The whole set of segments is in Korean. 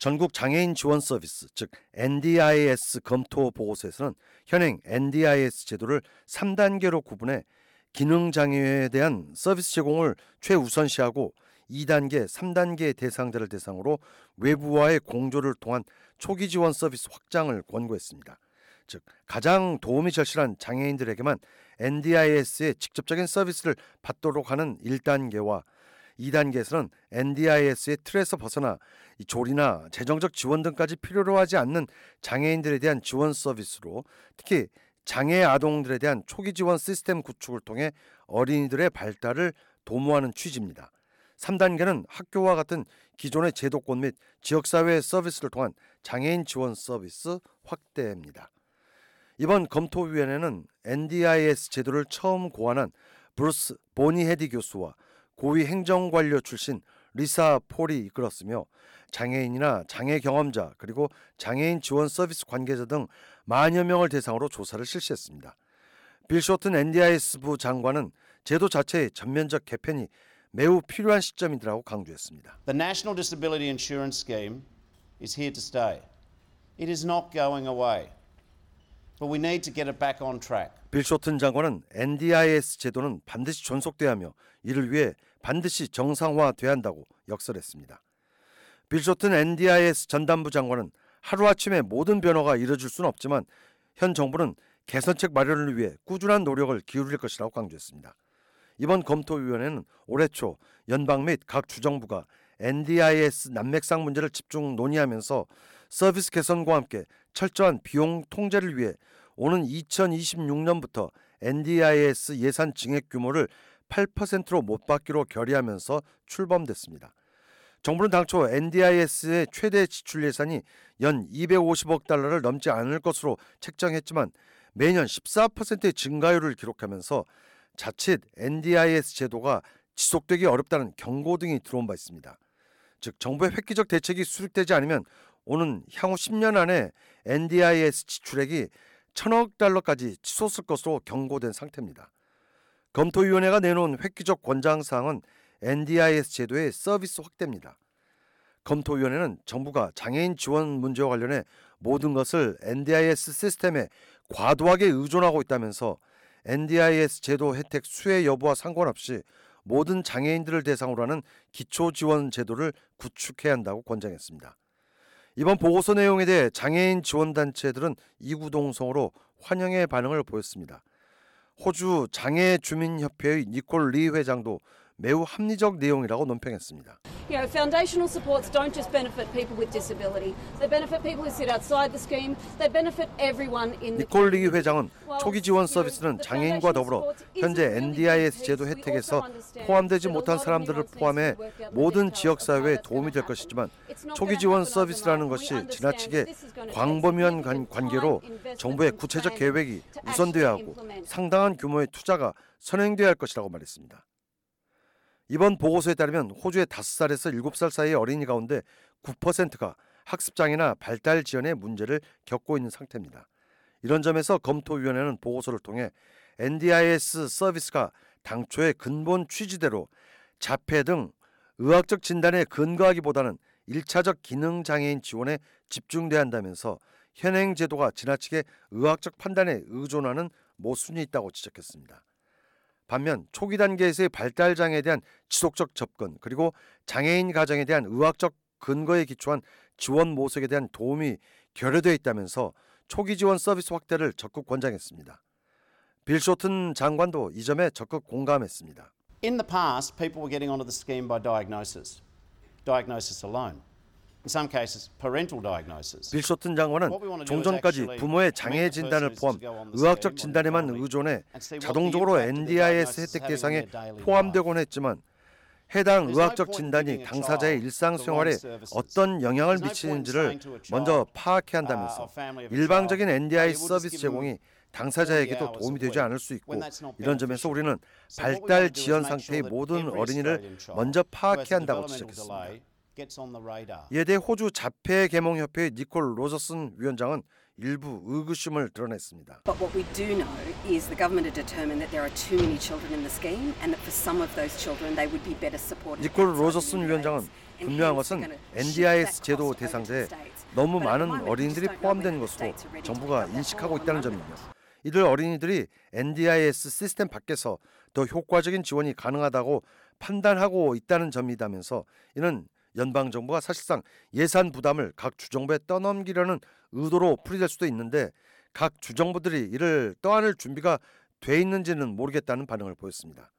전국 장애인 지원 서비스, 즉 NDIS 검토 보고서에서는 현행 NDIS 제도를 3단계로 구분해 기능 장애에 대한 서비스 제공을 최우선시하고 2단계, 3단계 대상자를 대상으로 외부와의 공조를 통한 초기 지원 서비스 확장을 권고했습니다. 즉 가장 도움이 절실한 장애인들에게만 NDIS의 직접적인 서비스를 받도록 하는 1단계와 2단계에서는 NDIS의 틀에서 벗어나 조리나 재정적 지원 등까지 필요로 하지 않는 장애인들에 대한 지원 서비스로 특히 장애 아동들에 대한 초기 지원 시스템 구축을 통해 어린이들의 발달을 도모하는 취지입니다. 3단계는 학교와 같은 기존의 제도권 및 지역사회 서비스를 통한 장애인 지원 서비스 확대입니다. 이번 검토위원회는 NDIS 제도를 처음 고안한 브루스 보니헤디 교수와 고위 행정관료 출신 리사 폴이 이끌었으며 장애인이나 장애 경험자 그리고 장애인 지원 서비스 관계자 등 만여 명을 대상으로 조사를 실시했습니다. 빌 쇼튼 NDIS부 장관은 제도 자체의 전면적 개편이 매우 필요한 시점이라고 강조했습니다. The National Disability Insurance Scheme is here to stay. It is not going away. But we need to get it back on track. 빌 쇼튼 장관은 NDIS 제도는 반드시 존속돼야 하며 이를 위해 반드시 정상화돼야 한다고 역설했습니다. 빌 쇼튼 NDIS 전담부 장관은 하루아침에 모든 변화가 이뤄질 수는 없지만 현 정부는 개선책 마련을 위해 꾸준한 노력을 기울일 것이라고 강조했습니다. 이번 검토위원회는 올해 초 연방 및 각 주정부가 NDIS 난맥상 문제를 집중 논의하면서 서비스 개선과 함께 철저한 비용 통제를 위해 오는 2026년부터 NDIS 예산 증액 규모를 8%로 못 받기로 결의하면서 출범됐습니다. 정부는 당초 NDIS의 최대 지출 예산이 연 250억 달러를 넘지 않을 것으로 책정했지만 매년 14%의 증가율을 기록하면서 자칫 NDIS 제도가 지속되기 어렵다는 경고 등이 들어온 바 있습니다. 즉 정부의 획기적 대책이 수립되지 않으면 오는 향후 10년 안에 NDIS 지출액이 천억 달러까지 치솟을 것으로 경고된 상태입니다. 검토위원회가 내놓은 획기적 권장사항은 NDIS 제도의 서비스 확대입니다. 검토위원회는 정부가 장애인 지원 문제와 관련해 모든 것을 NDIS 시스템에 과도하게 의존하고 있다면서 NDIS 제도 혜택 수혜 여부와 상관없이 모든 장애인들을 대상으로 하는 기초 지원 제도를 구축해야 한다고 권장했습니다. 이번 보고서 내용에 대해 장애인 지원 단체들은 이구동성으로 환영의 반응을 보였습니다. 호주 장애 주민 협회의 니콜 리 회장도 매우 합리적 내용이라고 논평했습니다. You know, foundational supports don't just benefit people with disability. They benefit people who sit outside the scheme. They benefit everyone in the 니콜 리 회장은 초기 지원 서비스는 장애인과 더불어 현재 NDIS 제도 혜택에서 포함되지 못한 사람들을 포함해 모든 지역 사회에 도움이 될 것이지만 초기 지원 서비스라는 것이 지나치게 광범위한 관계로 정부의 구체적 계획이 우선돼야 하고 상당한 규모의 투자가 선행돼야 할 것이라고 말했습니다. 이번 보고서에 따르면 호주의 5살에서 7살 사이의 어린이 가운데 9%가 학습장애나 발달 지연의 문제를 겪고 있는 상태입니다. 이런 점에서 검토위원회는 보고서를 통해 NDIS 서비스가 당초의 근본 취지대로 자폐 등 의학적 진단에 근거하기보다는 1차적 기능 장애인 지원에 집중돼야 한다면서 현행 제도가 지나치게 의학적 판단에 의존하는 모순이 있다고 지적했습니다. 반면 초기 단계에서의 발달 장애에 대한 지속적 접근 그리고 장애인 가정에 대한 의학적 근거에 기초한 지원 모색에 대한 도움이 결여되어 있다면서 초기 지원 서비스 확대를 적극 권장했습니다. 빌 쇼튼 장관도 이 점에 적극 공감했습니다. In the past, people were getting onto the scheme by diagnosis, diagnosis alone. 빌 쇼튼 장관은 종전까지 부모의 장애 진단을 포함 의학적 진단에만 의존해 자동적으로 NDIS 혜택 대상에 포함되곤 했지만 해당 의학적 진단이 당사자의 일상생활에 어떤 영향을 미치는지를 먼저 파악해야 한다면서 일방적인 NDIS 서비스 제공이 당사자에게도 도움이 되지 않을 수 있고 이런 점에서 우리는 발달 지연 상태의 모든 어린이를 먼저 파악해야 한다고 지적했습니다. 이에 대해 호주 자폐 개몽협회의 니콜 로저슨 위원장은 일부 의구심을 드러냈습니다. But what we do know is the government had determined that there are too many children in the scheme and that for some of those children they would be better supported. 니콜 로저슨. 위원장은 분명한 것은 NDIS 제도 대상자에. 너무 많은 어린이들이 포함된 것으로 정부가 인식하고 있다는. 점이며 이들 어린이들이 NDIS 시스템 밖에서 더 효과적인 지원이 가능하다고 판단하고 있다는 점이다면서 이는 연방 정부가 사실상 예산 부담을 각 주정부에 떠넘기려는 의도로 풀이될 수도 있는데 각 주정부들이 이를 떠안을 준비가 돼 있는지는 모르겠다는 반응을 보였습니다.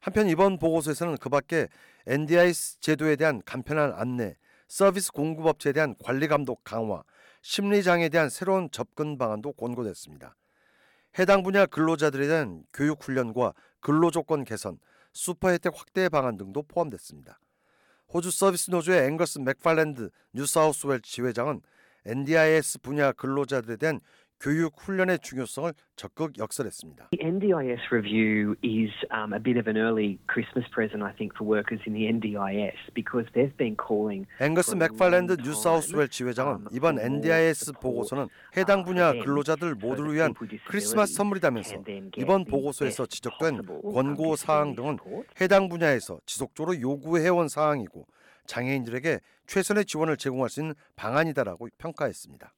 한편 이번 보고서에서는 그밖에 NDIS 제도에 대한 간편한 안내, 서비스 공급업체에 대한 관리 감독 강화, 심리장애에 대한 새로운 접근 방안도 권고됐습니다. 해당 분야 근로자들에 대한 교육 훈련과 근로 조건 개선, 슈퍼 혜택 확대 방안 등도 포함됐습니다. 호주 서비스 노조의 앵거스 맥팔랜드 뉴사우스웨일스 지회장은 NDIS 분야 근로자들에 대한 교육 훈련의 중요성을 적극 역설했습니다. The NDIS review is um, a bit of an early Christmas present, I think, for workers in the NDIS because they've been calling. 앵거스 맥팔랜드 뉴사우스웨일스 지회장은 음, 이번 NDIS 보고서는 어, 해당 분야 근로자들 모두를 위한 크리스마스 get 이번 보고서에서 지적된 um, 권고 사항 등은. 해당 분야에서 지속적으로 요구해온 사항이고 장애인들에게 최선의 지원을 제공할 수 있는 방안이다라고 평가했습니다.